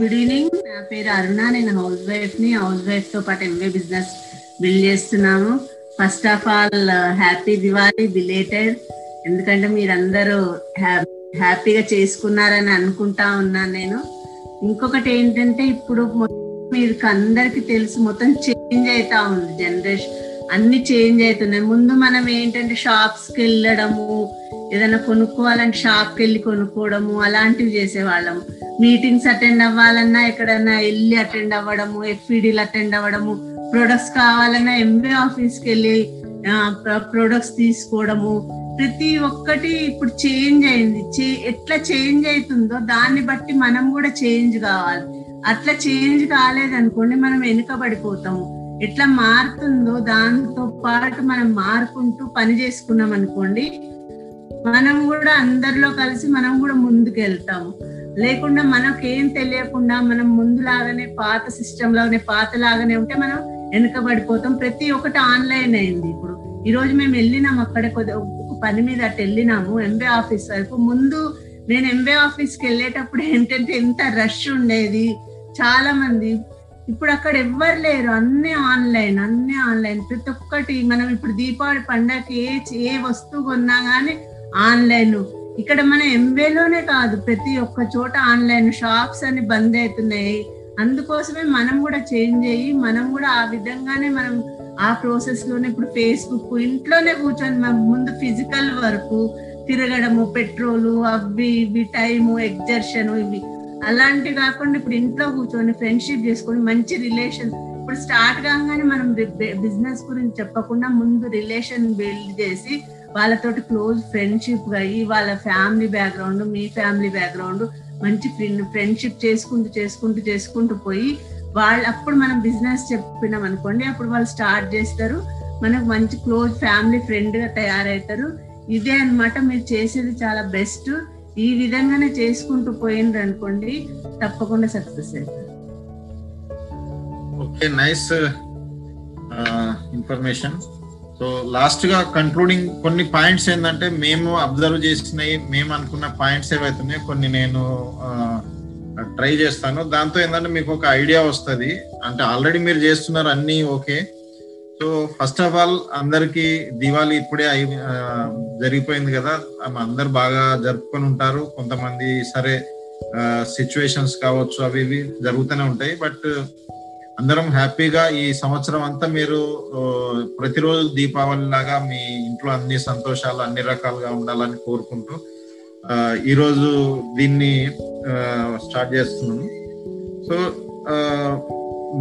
Good evening నా పేరు అరుణ. నేను హౌస్ వైఫ్ని హౌస్ వైఫ్తో పాటు ఎంవే బిజినెస్ బిల్డ్ చేస్తున్నాము. First of all happy Diwali belated ఎందుకంటే మీరందరూ హ్యాపీగా చేసుకున్నారని అనుకుంటా ఉన్నాను నేను. ఇంకొకటి ఏంటంటే ఇప్పుడు మొత్తం మీకు అందరికి తెలుసు మొత్తం చేంజ్ అవుతా ఉంది. జనరేషన్ అన్ని చేంజ్ అవుతున్నాయి ముందు మనం ఏంటంటే షాప్స్కి వెళ్ళడము ఏదైనా కొనుక్కోవాలంటే షాప్కి వెళ్ళి కొనుక్కోవడము అలాంటివి చేసేవాళ్ళము మీటింగ్స్ అటెండ్ అవ్వాలన్నా ఎక్కడన్నా వెళ్ళి అటెండ్ అవ్వడము ఎఫ్ఈడీలు అటెండ్ అవ్వడము ప్రొడక్ట్స్ కావాలన్నా ఎంబీ ఆఫీస్కి వెళ్ళి ప్రొడక్ట్స్ తీసుకోవడము. ప్రతి ఒక్కటి ఇప్పుడు చేంజ్ అయింది. ఎట్లా చేంజ్ అవుతుందో దాన్ని బట్టి మనం కూడా చేంజ్ కావాలి. అట్లా చేంజ్ కాలేదనుకోండి మనం వెనుకబడిపోతాము. ఎట్లా మారుతుందో దాంతో పాటు మనం మారుకుంటూ పని చేసుకున్నాం అనుకోండి మనం కూడా అందరిలో కలిసి మనం కూడా ముందుకు వెళ్తాము లేకుండా మనకేం తెలియకుండా మనం ముందులాగానే పాత సిస్టమ్ లాగానే పాత లాగానే ఉంటే మనం వెనుకబడిపోతాం. ప్రతి ఒక్కటి ఆన్లైన్ అయింది ఇప్పుడు. ఈ రోజు మేము వెళ్ళినాం అక్కడ కొద్ది పని మీద అటు వెళ్ళినాము ఎంబే ఆఫీస్ వరకు ముందు నేను ఎంబే ఆఫీస్కి వెళ్ళేటప్పుడు ఏంటంటే ఎంత రష్ ఉండేది. చాలా మంది ఇప్పుడు అక్కడ ఎవ్వరు లేరు. అన్ని ఆన్లైన్ అన్ని ఆన్లైన్. ప్రతి ఒక్కటి మనం ఇప్పుడు దీపావళి పండగకి ఏ ఏ వస్తువు కొన్నా కానీ ఆన్లైన్. ఇక్కడ మన ఎంబేలోనే కాదు ప్రతి ఒక్క చోట ఆన్లైన్ షాప్స్ అని బంద్ అవుతున్నాయి. అందుకోసమే మనం కూడా చేంజ్ అయ్యి మనం కూడా ఆ విధంగానే మనం ఆ ప్రాసెస్లోనే ఇప్పుడు ఫేస్బుక్ ఇంట్లోనే కూర్చొని మనం ముందు ఫిజికల్ వర్క్ తిరగడము పెట్రోలు అవి ఇవి టైము ఎగ్జర్షన్ ఇవి. అలాంటి కాకుండా ఇప్పుడు ఇంట్లో కూర్చొని ఫ్రెండ్షిప్ చేసుకొని మంచి రిలేషన్ ఇప్పుడు స్టార్ట్ కాగానే మనం బిజినెస్ గురించి చెప్పకుండా ముందు రిలేషన్ బిల్డ్ చేసి వాళ్ళతోటి క్లోజ్ ఫ్రెండ్షిప్ అయ్యి వాళ్ళ ఫ్యామిలీ బ్యాక్గ్రౌండ్ మీ ఫ్యామిలీ బ్యాక్గ్రౌండ్ మంచి ఫ్రెండ్షిప్ చేసుకుంటూ చేసుకుంటూ చేసుకుంటూ పోయి వాళ్ళు అప్పుడు మనం బిజినెస్ చెప్పినాం అనుకోండి అప్పుడు వాళ్ళు స్టార్ట్ చేస్తారు. మనకు మంచి క్లోజ్ ఫ్యామిలీ ఫ్రెండ్గా తయారవుతారు. ఇదే అనమాట మీరు చేసేది చాలా బెస్ట్. ఈ విధంగానే చేసుకుంటూ పోయిండ్రు అనుకోండి తప్పకుండా సక్సెస్ అవుతారు. Okay nice information. సో లాస్ట్గా కంక్లూడింగ్ కొన్ని పాయింట్స్ ఏంటంటే మేము అబ్జర్వ్ చేసినవి మేము అనుకున్న పాయింట్స్ ఏవైతున్నాయో కొన్ని నేను ట్రై చేస్తాను. దాంతో ఏంటంటే మీకు ఒక ఐడియా వస్తుంది. అంటే ఆల్రెడీ మీరు చేస్తున్నారు అన్ని okay. So first of all అందరికి దివాళీ ఇప్పుడే అయి జరిగిపోయింది కదా. అందరు బాగా జరుపుకొని ఉంటారు. కొంతమంది సరే సిచ్యువేషన్స్ కావచ్చు అవి ఇవి జరుగుతూనే ఉంటాయి. బట్ అందరం హ్యాపీగా ఈ సంవత్సరం అంతా మీరు ప్రతిరోజు దీపావళి లాగా మీ ఇంట్లో అన్ని సంతోషాలు అన్ని రకాలుగా ఉండాలని కోరుకుంటూ ఈరోజు దీన్ని స్టార్ట్ చేస్తున్నాము. సో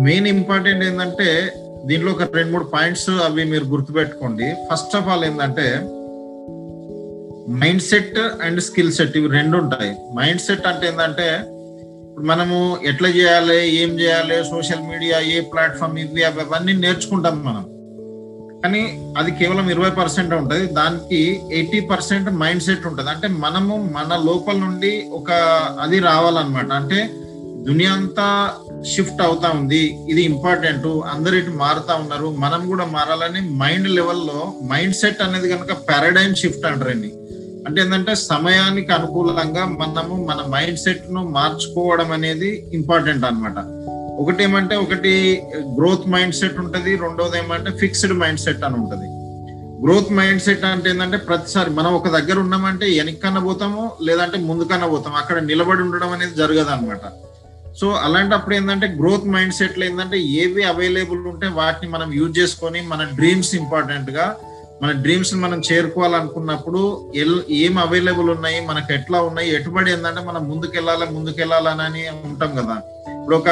మెయిన్ ఇంపార్టెంట్ ఏంటంటే దీంట్లో ఒక రెండు మూడు పాయింట్స్ అవి మీరు గుర్తుపెట్టుకోండి. ఫస్ట్ ఆఫ్ ఆల్ ఏంటంటే mindset and skill set ఇవి రెండు ఉంటాయి. మైండ్ సెట్ అంటే ఏంటంటే మనము ఎట్లా చేయాలి ఏం చేయాలి సోషల్ మీడియా ఏ ప్లాట్ఫామ్ ఇవి అవన్నీ నేర్చుకుంటాం మనం. కానీ అది కేవలం ఇరవై పర్సెంట్ ఉంటుంది. దానికి ఎయిటీ పర్సెంట్ మైండ్ సెట్ ఉంటుంది. అంటే మనము మన లోపల నుండి ఒక అది రావాలన్నమాట. అంటే దునియా అంతా షిఫ్ట్ అవుతా ఉంది. ఇది ఇంపార్టెంట్. అందరు ఇటు మారుతా ఉన్నారు. మనం కూడా మారాలని మైండ్ లెవెల్లో మైండ్ సెట్ అనేది కనుక పారాడైమ్ షిఫ్ట్ అంటారండి అంటే ఏంటంటే సమయానికి అనుకూలంగా మనము మన మైండ్ సెట్ను మార్చుకోవడం అనేది ఇంపార్టెంట్ అనమాట ఒకటి ఏమంటే ఒకటి గ్రోత్ మైండ్ సెట్ ఉంటుంది రెండోది ఏమంటే ఫిక్స్డ్ మైండ్ సెట్ అని ఉంటుంది. గ్రోత్ మైండ్ సెట్ అంటే ఏంటంటే ప్రతిసారి మనం ఒక దగ్గర ఉన్నామంటే వెనక్కన్నా పోతాము లేదంటే ముందుకన్నా పోతాము అక్కడ నిలబడి ఉండడం అనేది జరగదు అనమాట సో అలాంటప్పుడు ఏంటంటే గ్రోత్ మైండ్ సెట్లు ఏంటంటే ఏవి అవైలబుల్ ఉంటే వాటిని మనం యూజ్ చేసుకొని మన డ్రీమ్స్ ఇంపార్టెంట్గా మన డ్రీమ్స్ మనం చేరుకోవాలనుకున్నప్పుడు ఏం అవైలబుల్ ఉన్నాయి మనకు ఎట్లా ఉన్నాయి ఎటుబడి ఏంటంటే మనం ముందుకెళ్ళాలి ముందుకెళ్ళాలని ఉంటాం కదా. ఇప్పుడు ఒక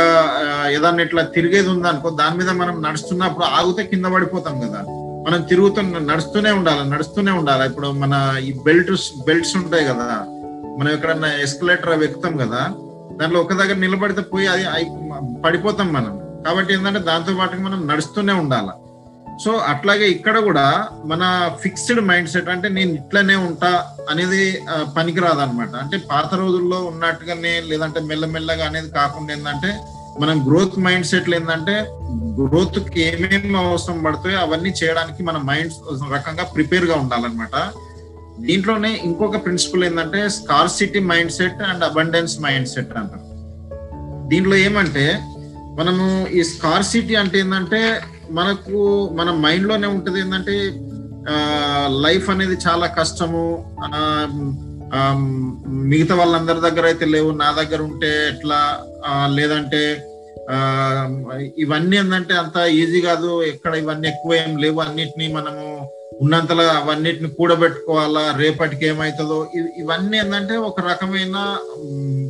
ఏదన్నా ఇట్లా తిరిగేది ఉందనుకో దాని మీద మనం నడుస్తున్నప్పుడు ఆగితే కింద పడిపోతాం కదా. మనం తిరుగుతున్న నడుస్తూనే ఉండాలి నడుస్తూనే ఉండాలి. ఇప్పుడు మన ఈ బెల్ట్స్ బెల్ట్స్ ఉంటాయి కదా. మనం ఎక్కడన్నా ఎస్కలేటర్ అవి ఎక్కుతాం కదా. దాంట్లో ఒక దగ్గర నిలబడితే పోయి అది పడిపోతాం మనం. కాబట్టి ఏంటంటే దాంతో పాటు మనం నడుస్తూనే ఉండాలి. సో అట్లాగే ఇక్కడ కూడా మన ఫిక్స్డ్ మైండ్ సెట్ అంటే నేను ఇట్లనే ఉంటా అనేది పనికిరాదు అనమాట అంటే పాత రోజుల్లో ఉన్నట్టుగానే లేదంటే మెల్లమెల్లగా అనేది కాకుండా ఏంటంటే మనం గ్రోత్ మైండ్ సెట్లు ఏంటంటే గ్రోత్కి ఏమేమి అవసరం పడతాయో అవన్నీ చేయడానికి మన మైండ్ రకంగా ప్రిపేర్గా ఉండాలన్నమాట. దీంట్లోనే ఇంకొక ప్రిన్సిపల్ ఏంటంటే scarcity mindset and abundance mindset అంటారు. దీంట్లో ఏమంటే మనము ఈ స్కార్సిటీ అంటే ఏంటంటే మనకు మన మైండ్లోనే ఉంటది ఏంటంటే లైఫ్ అనేది చాలా కష్టము. మిగతా వాళ్ళందరి దగ్గర అయితే లేవు. నా దగ్గర ఉంటే ఎట్లా? లేదంటే ఇవన్నీ ఏంటంటే అంత ఈజీ కాదు. ఎక్కడ ఇవన్నీ ఎక్కువ ఏం లేవు. అన్నిటినీ మనము ఉన్నంతలా అవన్నిటిని కూడబెట్టుకోవాలా? రేపటికి ఏమవుతుందో ఇవి- ఇవన్నీ ఏంటంటే ఒక రకమైన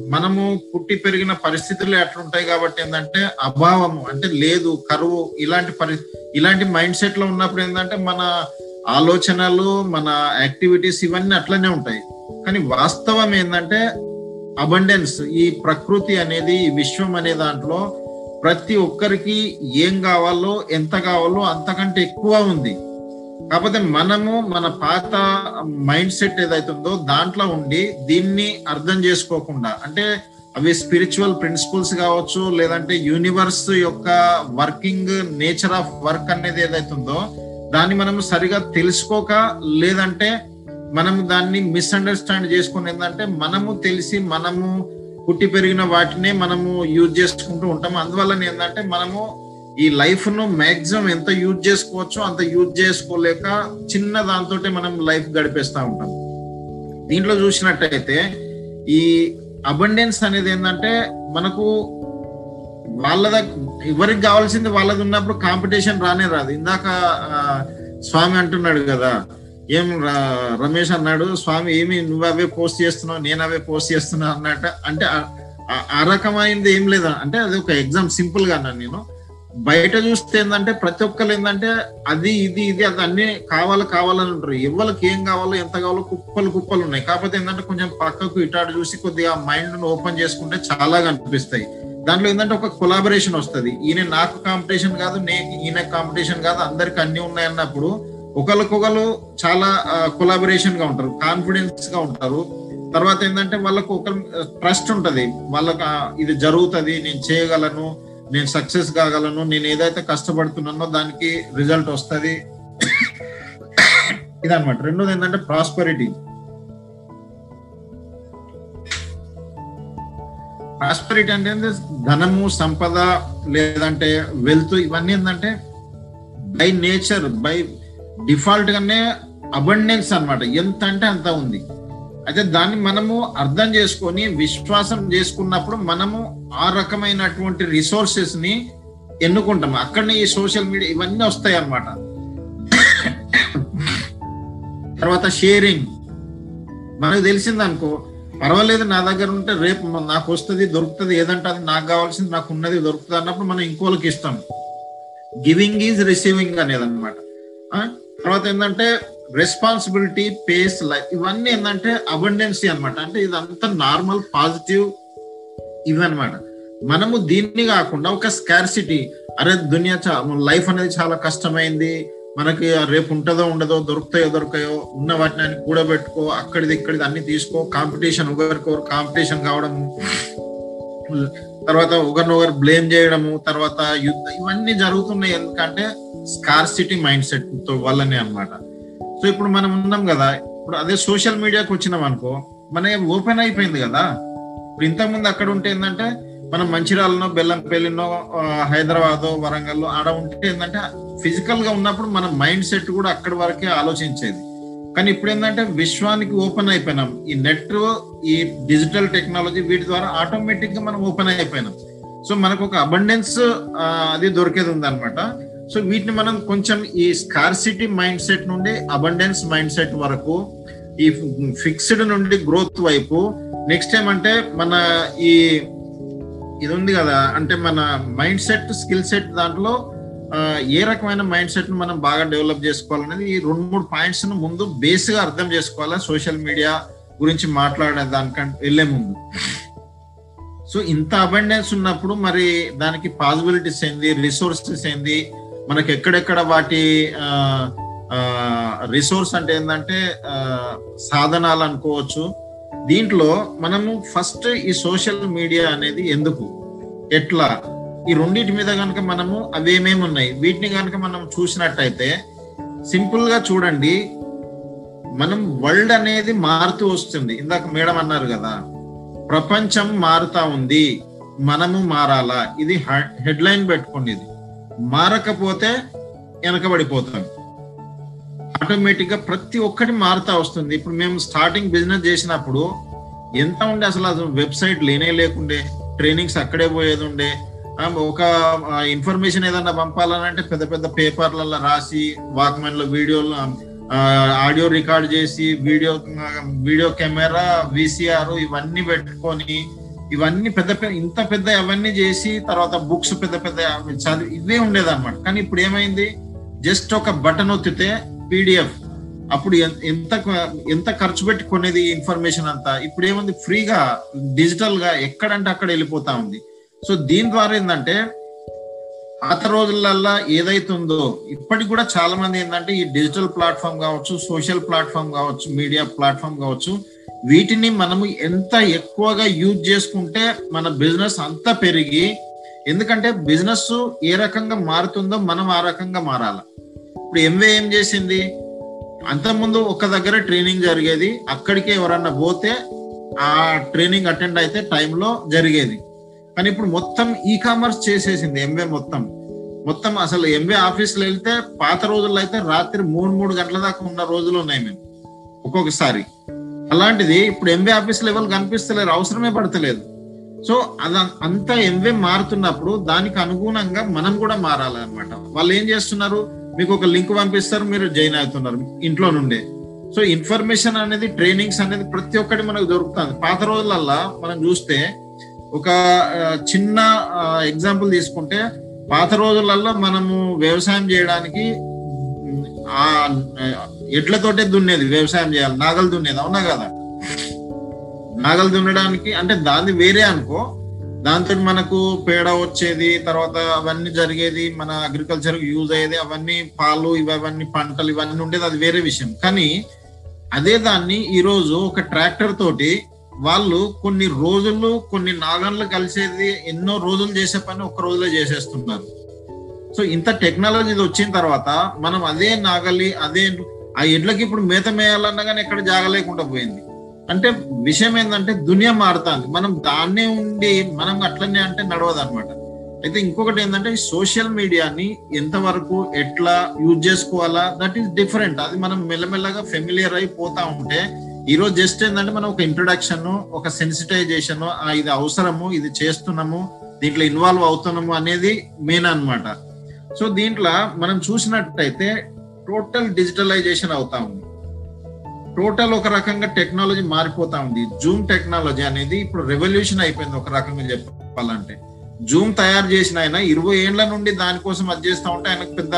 మనము పుట్టి పెరిగిన పరిస్థితులు ఎట్లుంటాయి కాబట్టి ఏంటంటే అభావము అంటే లేదు కరువు ఇలాంటి పరి ఇలాంటి మైండ్ సెట్లో ఉన్నప్పుడు ఏంటంటే మన ఆలోచనలు మన యాక్టివిటీస్ ఇవన్నీ అట్లనే ఉంటాయి. కానీ వాస్తవం ఏంటంటే అబండెన్స్ ఈ ప్రకృతి అనేది ఈ విశ్వం అనే దాంట్లో ప్రతి ఒక్కరికి ఏం కావాలో ఎంత కావాలో అంతకంటే ఎక్కువ ఉంది. కాకపోతే మనము మన పాత మైండ్ సెట్ ఏదైతుందో దాంట్లో ఉండి దీన్ని అర్థం చేసుకోకుండా అంటే అవి స్పిరిచువల్ ప్రిన్సిపల్స్ కావచ్చు లేదంటే యూనివర్స్ యొక్క వర్కింగ్ నేచర్ ఆఫ్ వర్క్ అనేది ఏదైతుందో దాన్ని మనం సరిగా తెలుసుకోక లేదంటే మనము దాన్ని మిస్అండర్స్టాండ్ చేసుకుని ఏంటంటే మనము తెలిసి మనము పుట్టి పెరిగిన వాటినే మనము యూజ్ చేసుకుంటూ ఉంటాం అందువల్ల ఏంటంటే మనము ఈ లైఫ్ను మాక్సిమం ఎంత యూజ్ చేసుకోవచ్చో అంత యూజ్ చేసుకోలేక చిన్న దాంతో మనం లైఫ్ గడిపేస్తా ఉంటాం. దీంట్లో చూసినట్టయితే ఈ అబండెన్స్ అనేది ఏంటంటే మనకు వాళ్ళ దగ్గర ఎవరికి కావాల్సింది వాళ్ళది ఉన్నప్పుడు కాంపిటీషన్ రానే రాదు. ఇందాక స్వామి అంటున్నాడు కదా ఏం రమేష్ అన్నాడు స్వామి ఏమి నువ్వు అవే పోస్ట్ చేస్తున్నావు నేను అవే పోస్ట్ చేస్తున్నా అన్నట్టు. అంటే ఆ- రకమైనది ఏం లేదా? అంటే అది ఒక ఎగ్జామ్ సింపుల్గా అన్నాను నేను. బయట చూస్తే ఏంటంటే ప్రతి ఒక్కరు ఏంటంటే అది ఇది ఇది అది అన్ని కావాలి కావాలని ఉంటారు. ఎవరికి ఏం కావాలో ఎంత కావాలో కుప్పలు కుప్పలు ఉన్నాయి. కాకపోతే ఏంటంటే కొంచెం పక్కకు ఇటాడు చూసి కొద్దిగా మైండ్ ఓపెన్ చేసుకుంటే చాలా కనిపిస్తాయి. దాంట్లో ఏంటంటే ఒక కొలాబరేషన్ వస్తుంది. ఈయన నాకు కాంపిటీషన్ కాదు నేను ఈయన కాంపిటీషన్ కాదు అందరికి అన్ని ఉన్నాయి అన్నప్పుడు ఒకరికొకరు చాలా కొలాబరేషన్గా ఉంటారు కాన్ఫిడెన్స్గా ఉంటారు. తర్వాత ఏంటంటే వాళ్ళకు ఒక ట్రస్ట్ ఉంటది. వాళ్ళకి ఇది జరుగుతుంది నేను చేయగలను నేను సక్సెస్ కాగలను నేను ఏదైతే కష్టపడుతున్నానో దానికి రిజల్ట్ వస్తుంది. ఇదనమాట రెండోది ఏంటంటే ప్రాస్పరిటీ ప్రాస్పరిటీ అంటే ఏంది? ధనము సంపద లేదంటే వెల్త్ ఇవన్నీ ఏంటంటే బై నేచర్ బై డిఫాల్ట్ గానే అబండెన్స్ అన్నమాట. ఎంత అంటే అంత ఉంది. అయితే దాన్ని మనము అర్థం చేసుకొని విశ్వాసం చేసుకున్నప్పుడు మనము ఆ రకమైనటువంటి రిసోర్సెస్ని ఎన్నుకుంటాం. అక్కడనే ఈ సోషల్ మీడియా ఇవన్నీ వస్తాయి అన్నమాట తర్వాత షేరింగ్ మనకు తెలిసింది అనుకో పర్వాలేదు నా దగ్గర ఉంటే రేపు నాకు వస్తుంది దొరుకుతుంది ఏదంటే అది నాకు కావాల్సింది నాకు ఉన్నది దొరుకుతుంది అన్నప్పుడు మనం ఇంకోళ్ళకి ఇస్తాం. గివింగ్ ఈజ్ రిసీవింగ్ అనేది అనమాట తర్వాత ఏంటంటే రెస్పాన్సిబిలిటీ పేస్ లైఫ్ ఇవన్నీ ఏంటంటే అబండెన్సీ అన్నమాట. అంటే ఇదంతా నార్మల్ పాజిటివ్ ఇవన్నమాట మనము దీన్ని కాకుండా ఒక స్కార్సిటీ అరే దునియా చా లైఫ్ అనేది చాలా కష్టమైంది మనకి రేపు ఉంటుందో ఉండదో దొరుకుతాయో దొరకాయో ఉన్న వాటిని కూడబెట్టుకో అక్కడిది ఇక్కడిది అన్ని తీసుకో కాంపిటీషన్ ఒకరికొకరు కాంపిటీషన్ కావడము తర్వాత ఒకరినొకరు బ్లేమ్ చేయడము తర్వాత యుద్ధం ఇవన్నీ జరుగుతున్నాయి. ఎందుకంటే స్కార్సిటీ మైండ్ సెట్తో వల్లనే అనమాట సో ఇప్పుడు మనం ఉన్నాం కదా ఇప్పుడు అదే సోషల్ మీడియాకి వచ్చినాం అనుకో మన ఓపెన్ అయిపోయింది కదా. ఇప్పుడు ఇంతకుముందు అక్కడ ఉంటే ఏంటంటే మనం మంచిర్యాలనో బెల్లంపల్లినో హైదరాబాద్ వరంగల్ ఆడ ఉంటే ఏంటంటే ఫిజికల్గా ఉన్నప్పుడు మన మైండ్ సెట్ కూడా అక్కడి వరకే ఆలోచించేది. కానీ ఇప్పుడు ఏంటంటే విశ్వానికి ఓపెన్ అయిపోయినాం. ఈ నెట్ ఈ డిజిటల్ టెక్నాలజీ వీటి ద్వారా ఆటోమేటిక్గా మనం ఓపెన్ అయిపోయినాం. సో మనకు ఒక అబండెన్స్ అది దొరికేది ఉంది అనమాట సో వీటిని మనం కొంచెం ఈ స్కార్సిటీ మైండ్ సెట్ నుండి అబండెన్స్ మైండ్ సెట్ వరకు ఈ ఫిక్స్డ్ నుండి గ్రోత్ వైపు నెక్స్ట్ ఏమంటే మన ఈ ఇది ఉంది కదా అంటే మన మైండ్ సెట్ స్కిల్ సెట్ దాంట్లో ఏ రకమైన మైండ్ సెట్ను మనం బాగా డెవలప్ చేసుకోవాలనేది ఈ రెండు మూడు పాయింట్స్ను ముందు బేస్గా అర్థం చేసుకోవాలి సోషల్ మీడియా గురించి మాట్లాడే దానికంటే వెళ్ళే ముందు. సో ఇంత అబండెన్స్ ఉన్నప్పుడు మరి దానికి పాసిబిలిటీస్ ఏంది రిసోర్సెస్ ఏంది మనకి ఎక్కడెక్కడ వాటి రిసోర్స్ అంటే ఏంటంటే సాధనాలు అనుకోవచ్చు. దీంట్లో మనము ఫస్ట్ ఈ సోషల్ మీడియా అనేది ఎందుకు? ఎట్లా? ఈ రెండింటి మీద కనుక మనము అవేమేమి ఉన్నాయి? వీటిని కనుక మనం చూసినట్టయితే సింపుల్గా చూడండి. మనం వరల్డ్ అనేది మారుతూ వస్తుంది. ఇందాక మేడం అన్నారు కదా ప్రపంచం మారుతా ఉంది. మనము మారాలా? ఇది హెడ్ లైన్ పెట్టుకోండి ఇది. మారకపోతే వెనకబడిపోతాం. ఆటోమేటిక్గా ప్రతి ఒక్కటి మారుతా వస్తుంది. ఇప్పుడు మేము స్టార్టింగ్ బిజినెస్ చేసినప్పుడు ఎంత ఉండే అసలు అసలు వెబ్సైట్ లేనే లేకుండే ట్రైనింగ్స్ అక్కడే పోయేది ఉండే ఒక ఇన్ఫర్మేషన్ ఏదన్నా పంపాలనంటే పెద్ద పెద్ద పేపర్లలో రాసి వాక్మెన్లో వీడియోలు ఆడియో రికార్డ్ చేసి వీడియో వీడియో కెమెరా విసిఆర్ ఇవన్నీ పెట్టుకొని ఇవన్నీ పెద్ద పెద్ద ఇంత పెద్ద అవన్నీ చేసి తర్వాత బుక్స్ పెద్ద పెద్ద చదివి ఇవే ఉండేది అనమాట కానీ ఇప్పుడు ఏమైంది? జస్ట్ ఒక బటన్ ఒత్తితే పీడిఎఫ్. అప్పుడు ఎంత ఎంత ఖర్చు పెట్టి కొనేది ఇన్ఫర్మేషన్ అంతా? ఇప్పుడు ఏముంది? ఫ్రీగా డిజిటల్గా ఎక్కడంటే అక్కడ వెళ్ళిపోతా ఉంది. సో దీని ద్వారా ఏంటంటే పాత రోజులల్లా ఏదైతుందో ఇప్పటికి కూడా చాలా మంది ఏంటంటే ఈ డిజిటల్ ప్లాట్ఫామ్ కావచ్చు సోషల్ ప్లాట్ఫామ్ కావచ్చు మీడియా ప్లాట్ఫామ్ కావచ్చు వీటిని మనము ఎంత ఎక్కువగా యూజ్ చేసుకుంటే మన బిజినెస్ అంత పెరిగి ఎందుకంటే బిజినెస్ ఏ రకంగా మారుతుందో మనం ఆ రకంగా మారాలి. ఇప్పుడు ఎంవే ఏం చేసింది? అంతకుముందు ఒక దగ్గర ట్రైనింగ్ జరిగేది అక్కడికి ఎవరన్నా పోతే ఆ ట్రైనింగ్ అటెండ్ అయితే టైంలో జరిగేది. కానీ ఇప్పుడు మొత్తం ఈ కామర్స్ చేసేసింది ఎంవే మొత్తం. మొత్తం అసలు ఎంవే ఆఫీస్లో వెళ్తే పాత రోజుల్లో అయితే రాత్రి మూడు మూడు గంటల దాకా ఉన్న రోజులు ఉన్నాయి మేము ఒక్కొక్కసారి. అలాంటిది ఇప్పుడు ఎంవే ఆఫీస్ లెవెల్ కనిపిస్తలేరు అవసరమే పడతలేదు. సో అది అంత ఎంవే మారుతున్నప్పుడు దానికి అనుగుణంగా మనం కూడా మారాలన్నమాట. వాళ్ళు ఏం చేస్తున్నారు? మీకు ఒక లింక్ పంపిస్తారు మీరు జాయిన్ అవుతున్నారు ఇంట్లో నుండే. సో ఇన్ఫర్మేషన్ అనేది ట్రైనింగ్స్ అనేది ప్రతి ఒక్కటి మనకు దొరుకుతుంది. పాత రోజులల్లా మనం చూస్తే ఒక చిన్న ఎగ్జాంపుల్ తీసుకుంటే పాత రోజులల్లో మనము వ్యవసాయం చేయడానికి ఆ, ఎడ్లతోటే దున్నేది వ్యవసాయం చేయాలి. నాగలు దున్నేది అవునా కదా? నాగలు దున్నడానికి అంటే దాన్ని వేరే అనుకో. దాంతో మనకు పేడ వచ్చేది తర్వాత అవన్నీ జరిగేది మన అగ్రికల్చర్ యూజ్ అయ్యేది అవన్నీ పాలు ఇవన్నీ పంటలు ఇవన్నీ ఉండేది అది వేరే విషయం. కానీ అదే దాన్ని ఈరోజు ఒక ట్రాక్టర్ తోటి వాళ్ళు కొన్ని రోజులు కొన్ని నాగన్లు కలిసేది ఎన్నో రోజులు చేసే పని ఒక్క రోజులో చేసేస్తున్నారు. సో ఇంత టెక్నాలజీ వచ్చిన తర్వాత మనం అదే నాగలి అదే ఆ ఎడ్లకి ఇప్పుడు మేత మేయాలన్నా కానీ ఎక్కడ జాగలేకుండా పోయింది. అంటే విషయం ఏంటంటే దునియా మారుతుంది. మనం దాన్నే ఉండి మనం అట్లనే అంటే నడవదు అనమాట అయితే ఇంకొకటి ఏంటంటే సోషల్ మీడియాని ఎంతవరకు ఎట్లా యూజ్ చేసుకోవాలా దట్ ఈస్ డిఫరెంట్. అది మనం మెల్లమెల్లగా ఫెమిలియర్ అయిపోతా ఉంటే ఈ రోజు జస్ట్ ఏంటంటే మనం ఒక ఇంట్రొడక్షన్ ఒక సెన్సిటైజేషన్ ఇది అవసరము ఇది చేస్తున్నాము దీంట్లో ఇన్వాల్వ్ అవుతున్నాము అనేది మెయిన్ అన్నమాట. సో దీంట్లో మనం చూసినట్టయితే టోటల్ డిజిటలైజేషన్ అవుతా ఉంది. టోటల్ ఒక రకంగా టెక్నాలజీ మారిపోతా ఉంది. జూమ్ టెక్నాలజీ అనేది ఇప్పుడు రెవల్యూషన్ అయిపోయింది ఒక రకంగా చెప్పాలంటే. జూమ్ తయారు చేసిన ఆయన ఇరవై ఏళ్ళ నుండి దానికోసం అది చేస్తా ఉంటే ఆయనకు పెద్ద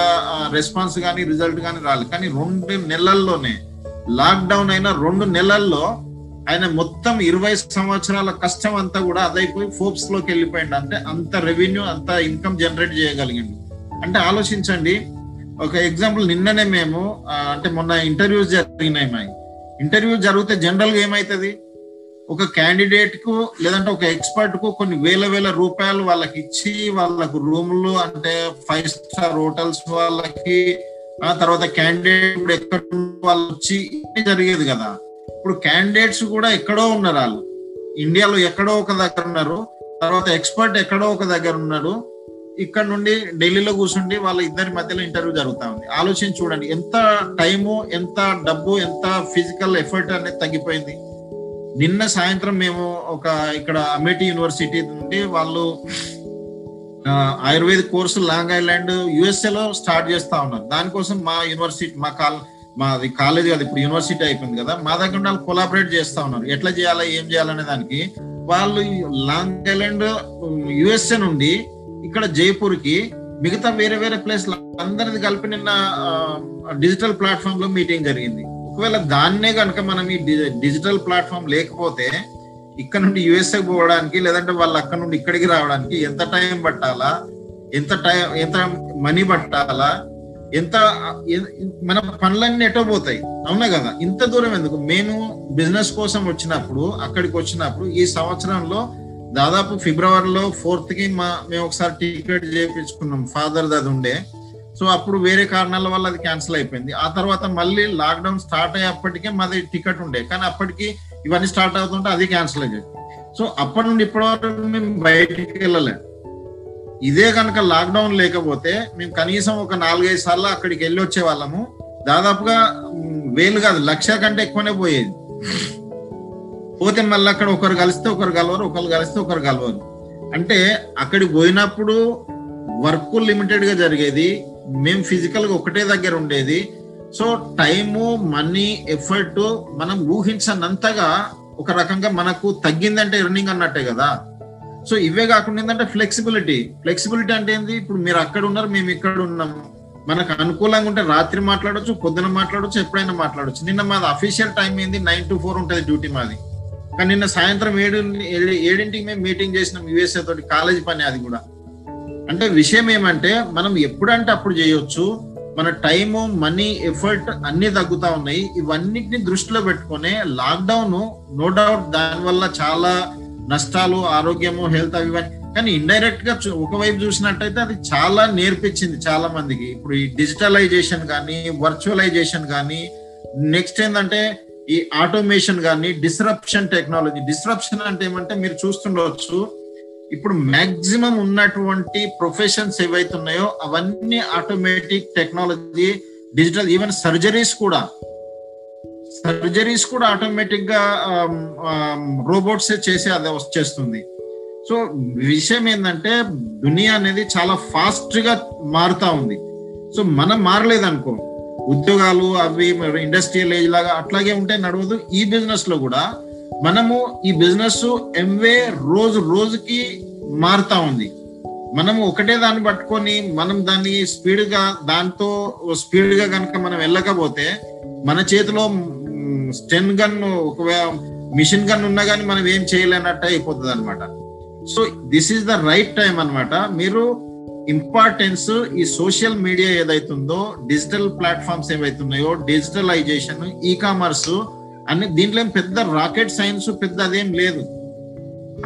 రెస్పాన్స్ కానీ రిజల్ట్ కానీ రాలేదు. కానీ రెండు నెలల్లోనే లాక్డౌన్ అయిన రెండు నెలల్లో ఆయన మొత్తం ఇరవై సంవత్సరాల కష్టం అంతా కూడా అదైపోయి ఫోప్స్లోకి వెళ్ళిపోయింది అంటే అంత రెవెన్యూ అంత ఇన్కమ్ జనరేట్ చేయగలిగిండు. అంటే ఆలోచించండి ఒక ఎగ్జాంపుల్ నిన్ననే మేము అంటే మొన్న ఇంటర్వ్యూస్ జరిగినాయి మా ఇంటర్వ్యూ జరిగితే జనరల్గా ఏమైతుంది? ఒక క్యాండిడేట్కు లేదంటే ఒక ఎక్స్పర్ట్కు కొన్ని వేల వేల రూపాయలు వాళ్ళకి ఇచ్చి వాళ్ళకు రూమ్లు అంటే ఫైవ్ స్టార్ హోటల్స్ వాళ్ళకి ఆ తర్వాత క్యాండిడేట్ ఇప్పుడు ఎక్కడ వాళ్ళు వచ్చి జరిగేది కదా. ఇప్పుడు క్యాండిడేట్స్ కూడా ఎక్కడో ఉన్నారు వాళ్ళు. ఇండియాలో ఎక్కడో ఒక దగ్గర ఉన్నారు. తర్వాత ఎక్స్పర్ట్ ఎక్కడో ఒక దగ్గర ఉన్నారు. ఇక్కడ నుండి ఢిల్లీలో కూర్చుండి వాళ్ళ ఇద్దరి మధ్యలో ఇంటర్వ్యూ జరుగుతా ఉంది. ఆలోచించి చూడండి ఎంత టైము ఎంత డబ్బు ఎంత ఫిజికల్ ఎఫర్ట్ అనేది తగ్గిపోయింది. నిన్న సాయంత్రం మేము ఒక ఇక్కడ అమేటి యూనివర్సిటీ నుండి వాళ్ళు Ayurveda course Long Island USA లో స్టార్ట్ చేస్తా ఉన్నారు. దానికోసం మా యూనివర్సిటీ మా కాల్ మాది కాలేజ్ కాదు ఇప్పుడు యూనివర్సిటీ అయిపోయింది కదా. మా దగ్గర వాళ్ళు కొలాబరేట్ చేస్తా ఉన్నారు. ఎట్లా చేయాలా ఏం చేయాలనే దానికి వాళ్ళు లాంగ్ ఐలాండ్ యుఎస్ఏ నుండి ఇక్కడ జైపూర్కి మిగతా వేరే వేరే ప్లేస్ అందరిది కలిపి నిన్న డిజిటల్ ప్లాట్ఫామ్లో మీటింగ్ జరిగింది. ఒకవేళ దాన్నే కనుక మనం ఈ డిజిటల్ ప్లాట్ఫామ్ లేకపోతే ఇక్కడ నుండి యుఎస్ఏ పోవడానికి లేదంటే వాళ్ళు అక్కడ నుండి ఇక్కడికి రావడానికి ఎంత టైం పట్టాలా? ఎంత టైం ఎంత మనీ పట్టాలా? ఎంత మన పనులన్నీ ఎటో పోతాయి. అవునా కదా? ఇంత దూరం ఎందుకు? మేము బిజినెస్ కోసం వచ్చినప్పుడు అక్కడికి వచ్చినప్పుడు ఈ సంవత్సరంలో దాదాపు ఫిబ్రవరిలో ఫోర్త్కి మా మేము ఒకసారి టికెట్ చేయించుకున్నాం. ఫాదర్ అది ఉండే. సో అప్పుడు వేరే కారణాల వల్ల అది క్యాన్సిల్ అయిపోయింది. ఆ తర్వాత మళ్ళీ లాక్డౌన్ స్టార్ట్ అయ్యేప్పటికే మాది టికెట్ ఉండే. కానీ అప్పటికి ఇవన్నీ స్టార్ట్ అవుతుంటే అది క్యాన్సిల్ అయ్యేది సో అప్పటి నుండి ఇప్పటి వరకు మేము బయటికి వెళ్ళలేము ఇదే కనుక లాక్డౌన్ లేకపోతే మేము కనీసం ఒక నాలుగైదు సార్లు అక్కడికి వెళ్ళి వచ్చే వాళ్ళము దాదాపుగా వేలు కాదు లక్ష కంటే ఎక్కువనే పోయేది. పోతే మళ్ళీ అక్కడ ఒకరు కలిస్తే ఒకరు కలవరు ఒకరు కలిస్తే ఒకరు కలవరు. అంటే అక్కడికి పోయినప్పుడు వర్క్ లిమిటెడ్గా జరిగేది మేము ఫిజికల్గా ఒకటే దగ్గర ఉండేది. సో టైము మనీ ఎఫర్ట్ మనం ఊహించనంతగా ఒక రకంగా మనకు తగ్గిందంటే ఎర్నింగ్ అన్నట్టే కదా. సో ఇవే కాకుండా ఏంటంటే ఫ్లెక్సిబిలిటీ. ఫ్లెక్సిబిలిటీ అంటే ఏంది? ఇప్పుడు మీరు అక్కడ ఉన్నారు మేము ఇక్కడ ఉన్నాం. మనకు అనుకూలంగా ఉంటే రాత్రి మాట్లాడొచ్చు పొద్దున మాట్లాడొచ్చు ఎప్పుడైనా మాట్లాడొచ్చు. నిన్న మాది అఫీషియల్ టైం ఏంది? నైన్ టు ఫోర్ ఉంటుంది డ్యూటీ మాది. కానీ నిన్న సాయంత్రం ఏడు ఏడింటికి మేము మీటింగ్ చేసినాం యుఎస్ఏ తోటి కాలేజీ పని అది కూడా. అంటే విషయం ఏమంటే మనం ఎప్పుడంటే అప్పుడు చేయొచ్చు మన టైము మనీ ఎఫర్ట్ అన్ని తగ్గుతా ఉన్నాయి. ఇవన్నిటిని దృష్టిలో పెట్టుకొని లాక్డౌన్ నో డౌట్ దాని వల్ల చాలా నష్టాలు ఆరోగ్యము హెల్త్ అవి ఇవన్నీ. కానీ ఇండైరెక్ట్గా చూ- ఒకవైపు చూసినట్టయితే అది చాలా నేర్పించింది చాలా మందికి. ఇప్పుడు ఈ డిజిటలైజేషన్ కానీ వర్చువలైజేషన్ కానీ నెక్స్ట్ ఏంటంటే ఈ ఆటోమేషన్ కానీ డిస్రప్షన్ టెక్నాలజీ డిస్రప్షన్ అంటే ఏమంటే మీరు చూస్తుండవచ్చు ఇప్పుడు మాక్సిమం ఉన్నటువంటి ప్రొఫెషన్స్ ఏవైతే ఉన్నాయో అవన్నీ automatic technology digital even surgeries కూడా. సర్జరీస్ కూడా ఆటోమేటిక్గా రోబోట్స్ చేసి అది వచ్చేస్తుంది. సో విషయం ఏంటంటే దునియా అనేది చాలా ఫాస్ట్గా మారుతా ఉంది. సో మనం మారలేదనుకో ఉద్యోగాలు అవి ఇండస్ట్రియల్ ఏజ్ లాగా అట్లాగే ఉంటే నడవదు. ఈ బిజినెస్లో కూడా మనము ఈ బిజినెస్ ఎంవే రోజు రోజుకి మారుతా ఉంది. మనము ఒకటే దాన్ని పట్టుకొని మనం దాన్ని స్పీడ్గా దాంతో స్పీడ్గా కనుక మనం వెళ్ళకపోతే మన చేతిలో స్టెన్ గన్ ఒకవేళ మిషన్ గన్ ఉన్నా కానీ మనం ఏం చేయలేనట్టు అయిపోతుంది అనమాట so this is the right time అనమాట మీరు ఇంపార్టెన్స్ ఈ సోషల్ మీడియా ఏదైతుందో డిజిటల్ ప్లాట్ఫామ్స్ ఏవైతున్నాయో డిజిటలైజేషన్ ఈ కామర్స్ అన్ని దీంట్లో ఏం పెద్ద రాకెట్ సైన్స్ పెద్ద అదేం లేదు.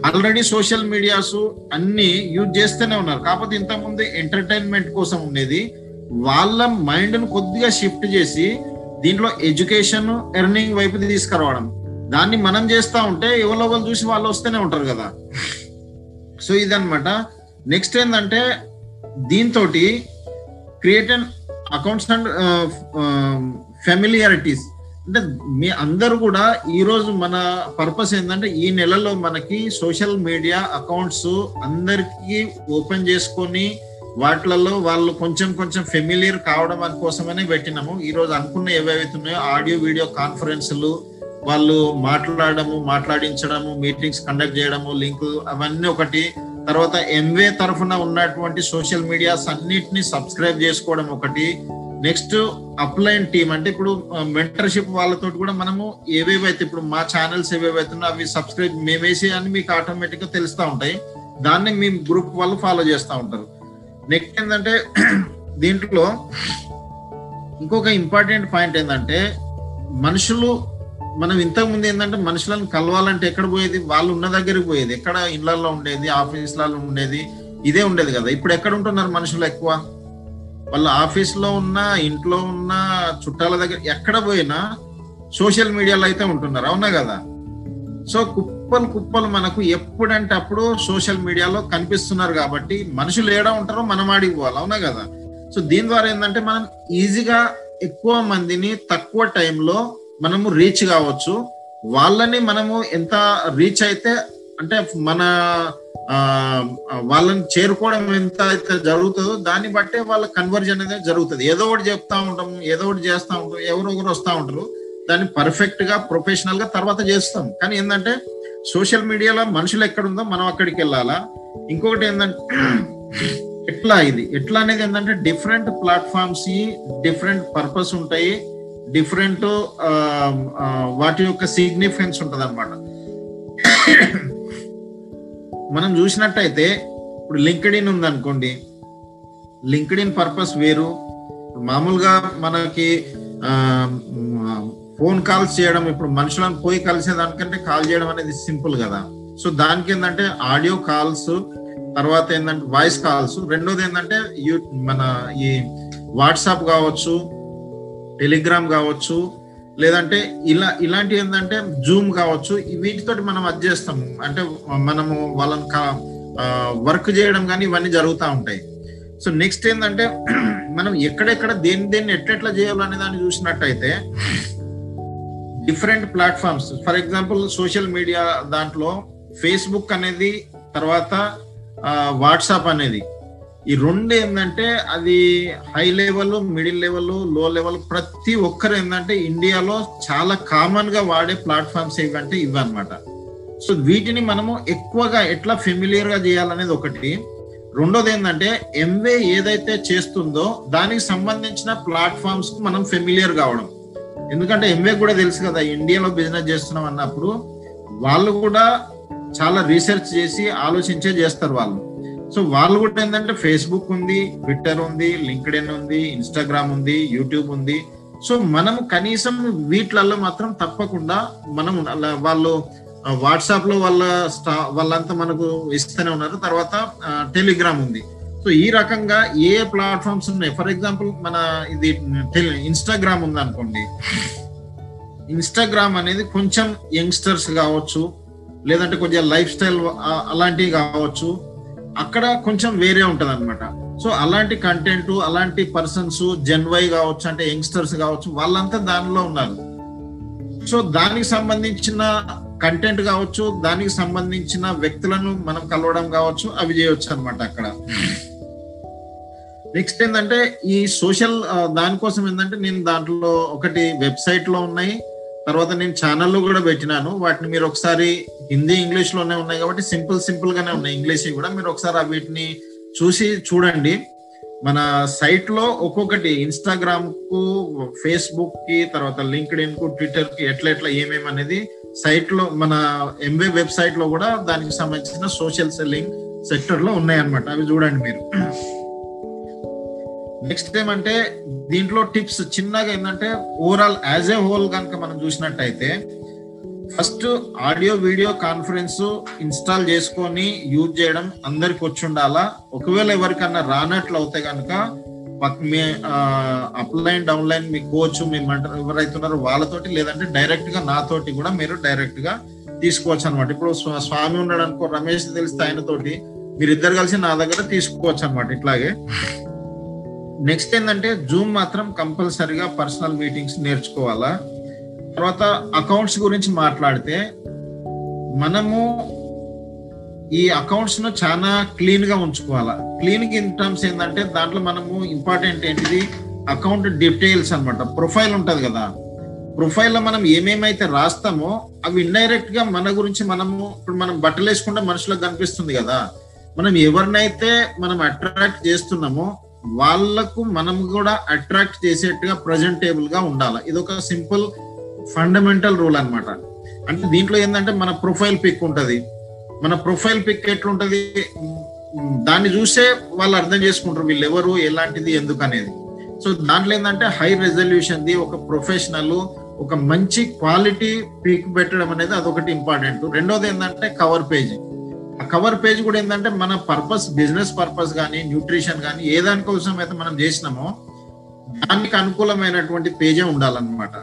ఆల్రెడీ సోషల్ మీడియాస్ అన్ని యూజ్ చేస్తూనే ఉన్నారు. కాకపోతే ఇంతకుముందు ఎంటర్టైన్మెంట్ కోసం ఉండేది. వాళ్ళ మైండ్ను కొద్దిగా షిఫ్ట్ చేసి దీంట్లో ఎడ్యుకేషన్ ఎర్నింగ్ వైపు తీసుకురావడం. దాన్ని మనం చేస్తూ ఉంటే ఎవరో వాళ్ళు చూసి వాళ్ళు వస్తూనే ఉంటారు కదా. సో ఇదనమాట నెక్స్ట్ ఏంటంటే దీంతో create and accounts and familiarities అంటే మీ అందరూ కూడా ఈరోజు మన పర్పస్ ఏంటంటే ఈ నెలలో మనకి సోషల్ మీడియా అకౌంట్స్ అందరికీ ఓపెన్ చేసుకొని వాటిలలో వాళ్ళు కొంచెం కొంచెం ఫెమిలియర్ కావడం కోసమనే పెట్టినాము. ఈరోజు అనుకున్న ఏవైతే ఉన్నాయో ఆడియో వీడియో కాన్ఫరెన్స్లు వాళ్ళు మాట్లాడము మాట్లాడించడము మీటింగ్స్ కండక్ట్ చేయడము లింక్ అవన్నీ ఒకటి తర్వాత ఎంవే తరఫున ఉన్నటువంటి సోషల్ మీడియాస్ అన్నిటిని సబ్స్క్రైబ్ చేసుకోవడం ఒకటి. నెక్స్ట్ అప్లైన్ టీమ్ అంటే ఇప్పుడు మెంటర్షిప్ వాళ్ళతో కూడా మనము ఏవేవైతే ఇప్పుడు మా ఛానల్స్ ఏవేవైతే అవి సబ్స్క్రైబ్ మేమేసి అని మీకు ఆటోమేటిక్గా తెలుస్తూ ఉంటాయి. దాన్ని మీ గ్రూప్ వాళ్ళు ఫాలో చేస్తూ ఉంటారు. నెక్స్ట్ ఏంటంటే దీంట్లో ఇంకొక ఇంపార్టెంట్ పాయింట్ ఏంటంటే మనుషులు మనం ఇంతకు ముందు ఏంటంటే మనుషులను కలవాలంటే ఎక్కడ పోయేది? వాళ్ళు ఉన్న దగ్గరికి పోయేది. ఎక్కడ ఇళ్ళలో ఉండేది ఆఫీసులలో ఉండేది ఇదే ఉండేది కదా. ఇప్పుడు ఎక్కడ ఉంటున్నారు మనుషులు ఎక్కువ? వాళ్ళ ఆఫీస్లో ఉన్న ఇంట్లో ఉన్న చుట్టాల దగ్గర ఎక్కడ పోయినా సోషల్ మీడియాలో అయితే ఉంటున్నారు. అవునా కదా? సో కుప్పలు కుప్పలు మనకు ఎప్పుడంటే అప్పుడు సోషల్ మీడియాలో కనిపిస్తున్నారు కాబట్టి మనుషులు ఏడా ఉంటారో మనం ఆడికి పోవాలి. అవునా కదా? సో దీని ద్వారా ఏంటంటే మనం ఈజీగా ఎక్కువ మందిని తక్కువ టైంలో మనము రీచ్ కావచ్చు. వాళ్ళని మనము ఎంత రీచ్ అయితే అంటే మన వాళ్ళని చేరుకోవడం ఎంత అయితే జరుగుతుందో దాన్ని బట్టే వాళ్ళ కన్వర్జన్ అనేది జరుగుతుంది. ఏదో ఒకటి చెప్తా ఉంటాము ఏదో ఒకటి చేస్తూ ఉంటాం ఎవరో ఒకరు వస్తూ ఉంటారు. దాన్ని పర్ఫెక్ట్గా ప్రొఫెషనల్గా తర్వాత చేస్తాం. కానీ ఏంటంటే సోషల్ మీడియాలో మనుషులు ఎక్కడుందో మనం అక్కడికి వెళ్ళాలా? ఇంకొకటి ఏంటంటే ఎట్లా ఇది? ఎట్లా అనేది ఏంటంటే డిఫరెంట్ ప్లాట్ఫామ్స్ డిఫరెంట్ పర్పస్ ఉంటాయి. డిఫరెంట్ వాటి యొక్క సిగ్నిఫికెన్స్ ఉంటుంది అనమాట మనం చూసినట్టయితే ఇప్పుడు లింక్డ్ ఇన్ ఉందనుకోండి. లింక్డ్ ఇన్ పర్పస్ వేరు. మామూలుగా మనకి ఫోన్ కాల్స్ చేయడం ఇప్పుడు మనుషులను పోయి కలిసే దానికంటే కాల్ చేయడం అనేది సింపుల్ కదా. సో దానికి ఏంటంటే ఆడియో కాల్స్ తర్వాత ఏంటంటే వాయిస్ కాల్స్. రెండోది ఏంటంటే యూ మన ఈ వాట్సాప్ కావచ్చు టెలిగ్రామ్ కావచ్చు లేదంటే ఇలా ఇలాంటి ఏంటంటే జూమ్ కావచ్చు వీటితోటి మనం అది చేస్తాము అంటే మనము వాళ్ళని వర్క్ చేయడం కానీ ఇవన్నీ జరుగుతూ ఉంటాయి. సో నెక్స్ట్ ఏంటంటే మనం ఎక్కడెక్కడ దేన్ని దేన్ని ఎట్లెట్లా చేయాలనే దాన్ని చూసినట్టయితే different platforms. For example social media దాంట్లో ఫేస్బుక్ అనేది తర్వాత వాట్సాప్ అనేది. ఈ రెండు ఏంటంటే అది హై లెవెల్ మిడిల్ లెవెల్లో లెవెల్ ప్రతి ఒక్కరు ఏంటంటే ఇండియాలో చాలా కామన్గా వాడే ప్లాట్ఫామ్స్ ఏవంటే ఇవి అనమాట సో వీటిని మనము ఎక్కువగా ఎట్లా ఫెమిలియర్గా చేయాలనేది ఒకటి. రెండోది ఏంటంటే ఎంవే ఏదైతే చేస్తుందో దానికి సంబంధించిన ప్లాట్ఫామ్స్కు మనం ఫెమిలియర్ కావడం. ఎందుకంటే ఎంవే కూడా తెలుసు కదా ఇండియాలో బిజినెస్ చేస్తున్నాం అన్నప్పుడు వాళ్ళు కూడా చాలా రీసెర్చ్ చేసి ఆలోచించే చేస్తారు వాళ్ళు. సో వాళ్ళు కూడా ఏంటంటే ఫేస్బుక్ ఉంది ట్విట్టర్ ఉంది లింక్డ్ఇన్ ఉంది ఇన్స్టాగ్రామ్ ఉంది యూట్యూబ్ ఉంది. సో మనం కనీసం వీటిలలో మాత్రం తప్పకుండా మనం వాళ్ళు వాట్సాప్లో వాళ్ళ స్టా వాళ్ళంతా మనకు ఇస్తూనే ఉన్నారు. తర్వాత టెలిగ్రామ్ ఉంది. సో ఈ రకంగా ఏ ప్లాట్ఫామ్స్ ఉన్నాయి? ఫర్ ఎగ్జాంపుల్ మన ఇది ఇన్స్టాగ్రామ్ ఉంది అనుకోండి ఇన్స్టాగ్రామ్ అనేది కొంచెం యంగ్స్టర్స్ కావచ్చు లేదంటే కొంచెం లైఫ్ స్టైల్ అలాంటివి కావచ్చు. అక్కడ కొంచెం వేరే ఉంటది అనమాట సో అలాంటి కంటెంట్ అలాంటి పర్సన్స్ జెన్వై కావచ్చు అంటే యంగ్స్టర్స్ కావచ్చు వాళ్ళంతా దానిలో ఉన్నారు. సో దానికి సంబంధించిన కంటెంట్ కావచ్చు దానికి సంబంధించిన వ్యక్తులను మనం కలవడం కావచ్చు అవి చేయవచ్చు అనమాట అక్కడ. నెక్స్ట్ ఏంటంటే ఈ సోషల్ దానికోసం ఏంటంటే నేను దాంట్లో ఒకటి వెబ్సైట్లో ఉన్నాయి. తర్వాత నేను ఛానల్లో కూడా పెట్టినాను. వాటిని మీరు ఒకసారి హిందీ ఇంగ్లీష్లోనే ఉన్నాయి కాబట్టి సింపుల్ సింపుల్ గానే ఉన్నాయి. ఇంగ్లీష్ కూడా మీరు ఒకసారి వీటిని చూసి చూడండి. మన సైట్లో ఒక్కొక్కటి ఇన్స్టాగ్రామ్కు ఫేస్బుక్కి తర్వాత లింక్డ్ ఇన్కు ట్విట్టర్కి ఎట్లా ఎట్లా ఏమేమి అనేది సైట్లో మన ఎంవే వెబ్సైట్లో కూడా దానికి సంబంధించిన సోషల్ సెల్లింగ్ సెక్టర్లో ఉన్నాయన్నమాట. అవి చూడండి మీరు. నెక్స్ట్ ఏమంటే దీంట్లో టిప్స్ చిన్నగా ఏంటంటే ఓవరాల్ యాజ్ ఏ హోల్ కనుక మనం చూసినట్టయితే first audio video conference install చేసుకొని యూజ్ చేయడం అందరికి వచ్చి ఉండాలా? ఒకవేళ ఎవరికన్నా రానట్లు అవుతే కనుక మీ అప్లైన్ డౌన్లైన్ మీ కోచ్ మీ ఎవరైతున్నారో వాళ్ళతోటి లేదంటే డైరెక్ట్గా నాతోటి కూడా మీరు డైరెక్ట్గా తీసుకోవచ్చు అనమాట ఇప్పుడు స్వామి ఉన్నాడు అనుకో రమేష్ తెలిస్తే ఆయనతోటి మీరు ఇద్దరు కలిసి నా దగ్గర తీసుకోవచ్చు అనమాట ఇట్లాగే. నెక్స్ట్ ఏంటంటే జూమ్ మాత్రం కంపల్సరిగా పర్సనల్ మీటింగ్స్ నేర్చుకోవాలా? తర్వాత అకౌంట్స్ గురించి మాట్లాడితే మనము ఈ అకౌంట్స్ను చాలా క్లీన్గా ఉంచుకోవాలా. క్లీన్ ఇన్ టర్మ్స్ ఏంటంటే దాంట్లో మనము ఇంపార్టెంట్ ఏంటిది? అకౌంట్ డీటెయిల్స్ అనమాట ప్రొఫైల్ ఉంటది కదా. ప్రొఫైల్లో మనం ఏమేమైతే రాస్తామో అవి ఇండైరెక్ట్గా మన గురించి మనము ఇప్పుడు మనం బట్టలు వేసుకుంటే మనుషులకు కనిపిస్తుంది కదా. మనం ఎవరినైతే మనం అట్రాక్ట్ చేస్తున్నామో వాళ్ళకు మనం కూడా అట్రాక్ట్ చేసేట్టుగా ప్రజెంటేబుల్గా ఉండాలి. ఇది ఒక సింపుల్ ఫండమెంటల్ రూల్ అనమాట అంటే దీంట్లో ఏంటంటే మన ప్రొఫైల్ పిక్ ఉంటుంది. మన ప్రొఫైల్ పిక్ ఎట్లుంటది? దాన్ని చూసే వాళ్ళు అర్థం చేసుకుంటారు వీళ్ళు ఎవరు ఎలాంటిది ఎందుకు అనేది సో దాంట్లో ఏంటంటే హై రెజల్యూషన్ ది ఒక ప్రొఫెషనల్ ఒక మంచి క్వాలిటీ పిక్ పెట్టడం అనేది అదొకటి ఇంపార్టెంట్ రెండోది ఏంటంటే కవర్ పేజ్ ఆ కవర్ పేజ్ కూడా ఏంటంటే మన పర్పస్ బిజినెస్ పర్పస్ కానీ న్యూట్రిషన్ కానీ ఏ దానికోసం అయితే మనం చేసినామో దానికి అనుకూలమైనటువంటి పేజే ఉండాలన్నమాట.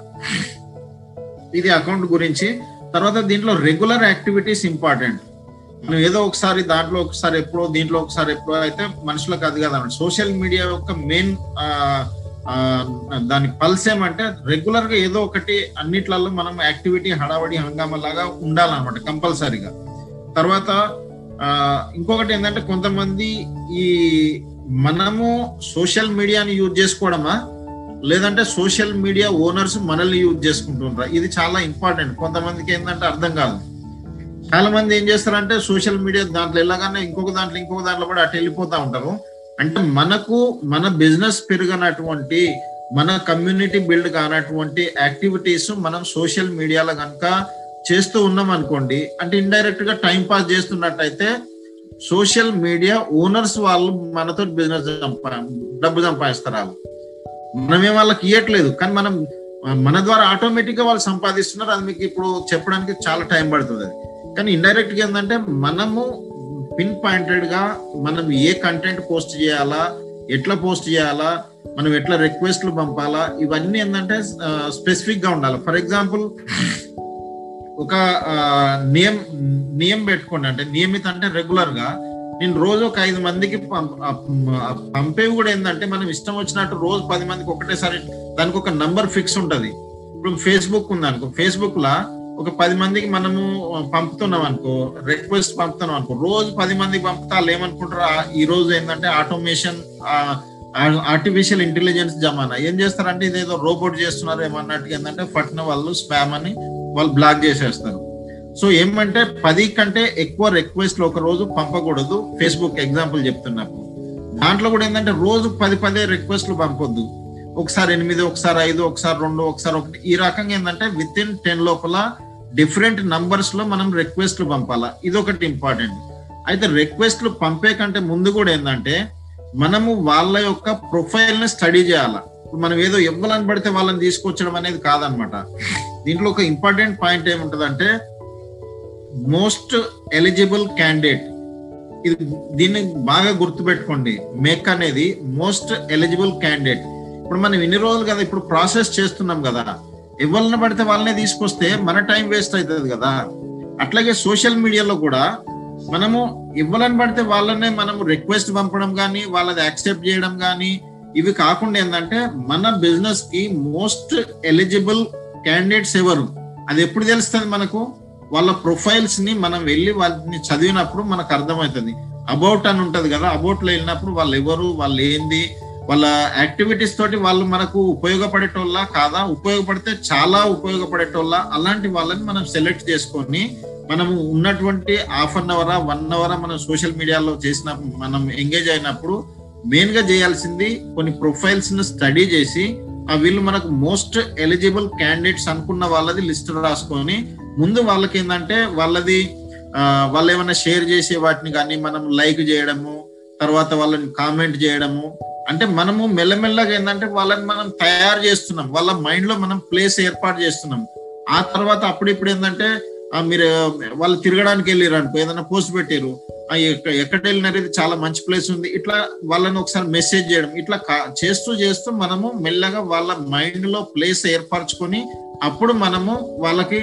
ఇది అకౌంట్ గురించి. తర్వాత దీంట్లో రెగ్యులర్ యాక్టివిటీస్ ఇంపార్టెంట్. మనం ఏదో ఒకసారి దాంట్లో ఒకసారి ఎప్పుడో దీంట్లో ఒకసారి ఎప్పుడో అయితే మనుషులకు అది కదా సోషల్ మీడియా యొక్క మెయిన్ దాని పల్స్ ఏమంటే రెగ్యులర్గా ఏదో ఒకటి అన్నిట్లలో మనం యాక్టివిటీ హడావడి హంగామా లాగా ఉండాలన్నమాట కంపల్సరీగా. తర్వాత ఇంకొకటి ఏంటంటే కొంతమంది ఈ మనము సోషల్ మీడియాని యూజ్ చేసుకోవడమా? లేదంటే సోషల్ మీడియా ఓనర్స్ మనల్ని యూజ్ చేసుకుంటున్నారా ఇది చాలా ఇంపార్టెంట్. కొంతమందికి ఏంటంటే అర్థం కాదు. చాలా మంది ఏం చేస్తారంటే సోషల్ మీడియా దాంట్లో ఎలాగన్నా ఇంకొక దాంట్లో ఇంకొక దాంట్లో కూడా అటు వెళ్ళిపోతా ఉంటారు. అంటే మనకు మన బిజినెస్ పెరగనటువంటి మన కమ్యూనిటీ బిల్డ్ కానటువంటి యాక్టివిటీస్ మనం సోషల్ మీడియాలో కనుక చేస్తూ ఉన్నాం అనుకోండి అంటే ఇండైరెక్ట్గా టైం పాస్ చేస్తున్నట్టయితే సోషల్ మీడియా ఓనర్స్ వాళ్ళు మనతో బిజినెస్ డబ్బు సంపాదిస్తారు. వాళ్ళు మనమే వాళ్ళకి ఇవ్వట్లేదు కానీ మనం మన ద్వారా ఆటోమేటిక్గా వాళ్ళు సంపాదిస్తున్నారు అది మీకు ఇప్పుడు చెప్పడానికి చాలా టైం పడుతుంది. అది కానీ ఇండైరెక్ట్గా ఏంటంటే మనము పిన్ పాయింటెడ్గా మనం ఏ కంటెంట్ పోస్ట్ చేయాలా ఎట్లా పోస్ట్ చేయాలా మనం ఎట్లా రిక్వెస్ట్లు పంపాలా ఇవన్నీ ఏంటంటే స్పెసిఫిక్గా ఉండాలి. ఫర్ ఎగ్జాంపుల్ ఒక నియం నియం పెట్టుకోండి. అంటే నియమిత అంటే రెగ్యులర్గా నేను రోజు ఒక ఐదు మందికి పంపేవి కూడా ఏంటంటే మనం ఇష్టం వచ్చినట్టు రోజు పది మందికి ఒకటేసారి దానికి ఒక నంబర్ ఫిక్స్ ఉంటుంది. ఇప్పుడు ఫేస్బుక్ ఉంది అనుకో ఫేస్బుక్ లా ఒక పది మందికి మనము పంపుతున్నాం అనుకో రిక్వెస్ట్ పంపుతున్నాం అనుకో రోజు పది మందికి పంపుతా వాళ్ళు ఏమనుకుంటారు? ఈ రోజు ఏంటంటే ఆటోమేషన్ ఆర్టిఫిషియల్ ఇంటెలిజెన్స్ జమానా. ఏం చేస్తారంటే ఇదేదో రోబోట్ చేస్తున్నారు ఏమన్నట్టుగా ఏంటంటే పట్టిన వాళ్ళు స్పామ్ అని వాళ్ళు బ్లాక్ చేసేస్తారు. సో ఏమంటే పది కంటే ఎక్కువ రిక్వెస్ట్లు ఒక రోజు పంపకూడదు. ఫేస్బుక్ ఎగ్జాంపుల్ చెప్తున్నప్పుడు దాంట్లో కూడా ఏంటంటే రోజు పది పదే రిక్వెస్ట్లు పంపొద్దు. ఒకసారి ఎనిమిది ఒకసారి ఐదు ఒకసారి రెండు ఒకసారి ఒకటి. ఈ రకంగా ఏంటంటే విత్ ఇన్ టెన్ లోపల డిఫరెంట్ నంబర్స్లో మనం రిక్వెస్ట్లు పంపాలా. ఇది ఒకటి ఇంపార్టెంట్ అయితే రిక్వెస్ట్లు పంపే కంటే ముందు కూడా ఏంటంటే మనము వాళ్ళ యొక్క ప్రొఫైల్ని స్టడీ చేయాలా? మనం ఏదో ఇవ్వాలని పడితే వాళ్ళని తీసుకొచ్చడం అనేది కాదనమాట. దీంట్లో ఒక ఇంపార్టెంట్ పాయింట్ ఏముంటదంటే మోస్ట్ ఎలిజిబుల్ క్యాండిడేట్ ఇది దీన్ని బాగా గుర్తుపెట్టుకోండి. మేక్ అనేది మోస్ట్ ఎలిజిబుల్ క్యాండిడేట్. ఇప్పుడు మనం ఇన్ని రోజులు కదా ఇప్పుడు ప్రాసెస్ చేస్తున్నాం కదా. ఎవరిని పడితే వాళ్ళనే తీసుకొస్తే మన టైం వేస్ట్ అవుతుంది కదా. అట్లాగే సోషల్ మీడియాలో కూడా మనము ఇవ్వాలని పడితే వాళ్ళనే మనము రిక్వెస్ట్ పంపడం కానీ వాళ్ళది యాక్సెప్ట్ చేయడం కానీ ఇవి కాకుండా ఏంటంటే మన బిజినెస్కి మోస్ట్ ఎలిజిబుల్ క్యాండిడేట్స్ ఎవరు? అది ఎప్పుడు తెలుస్తుంది మనకు? వాళ్ళ ప్రొఫైల్స్ని మనం వెళ్ళి వాళ్ళని చదివినప్పుడు మనకు అర్థమవుతుంది. అబౌట్ అని ఉంటది కదా అబౌట్లో వెళ్ళినప్పుడు వాళ్ళు ఎవరు వాళ్ళు ఏంది వాళ్ళ యాక్టివిటీస్ తోటి వాళ్ళు మనకు ఉపయోగపడేటోళ్ళ కాదా? ఉపయోగపడితే చాలా ఉపయోగపడేటోళ్ళ? అలాంటి వాళ్ళని మనం సెలెక్ట్ చేసుకొని మనము ఉన్నటువంటి half an hour one hour మనం సోషల్ మీడియాలో చేసిన మనం ఎంగేజ్ అయినప్పుడు మెయిన్గా చేయాల్సింది కొన్ని ప్రొఫైల్స్ స్టడీ చేసి ఆ వీళ్ళు మనకు మోస్ట్ ఎలిజిబుల్ క్యాండిడేట్స్ అనుకున్న వాళ్ళది లిస్ట్ రాసుకొని ముందు వాళ్ళకి ఏంటంటే వాళ్ళది వాళ్ళు ఏమైనా షేర్ చేసే వాటిని కానీ మనం లైక్ చేయడము తర్వాత వాళ్ళని కామెంట్ చేయడము అంటే మనము మెల్లమెల్లగా ఏంటంటే వాళ్ళని మనం తయారు చేస్తున్నాం వాళ్ళ మైండ్లో మనం ప్లేస్ ఏర్పాటు చేస్తున్నాం. ఆ తర్వాత అప్పుడిప్పుడు ఏంటంటే మీరు వాళ్ళు తిరగడానికి వెళ్ళారు అనుకో ఏదైనా పోస్ట్ పెట్టారు ఆ, ఎక్కడ వెళ్ళినారు చాలా మంచి ప్లేస్ ఉంది. ఇట్లా వాళ్ళని ఒకసారి మెసేజ్ చేయడం ఇట్లా కా- చేస్తూ చేస్తూ మనము మెల్లగా వాళ్ళ మైండ్లో ప్లేస్ ఏర్పరచుకొని అప్పుడు మనము వాళ్ళకి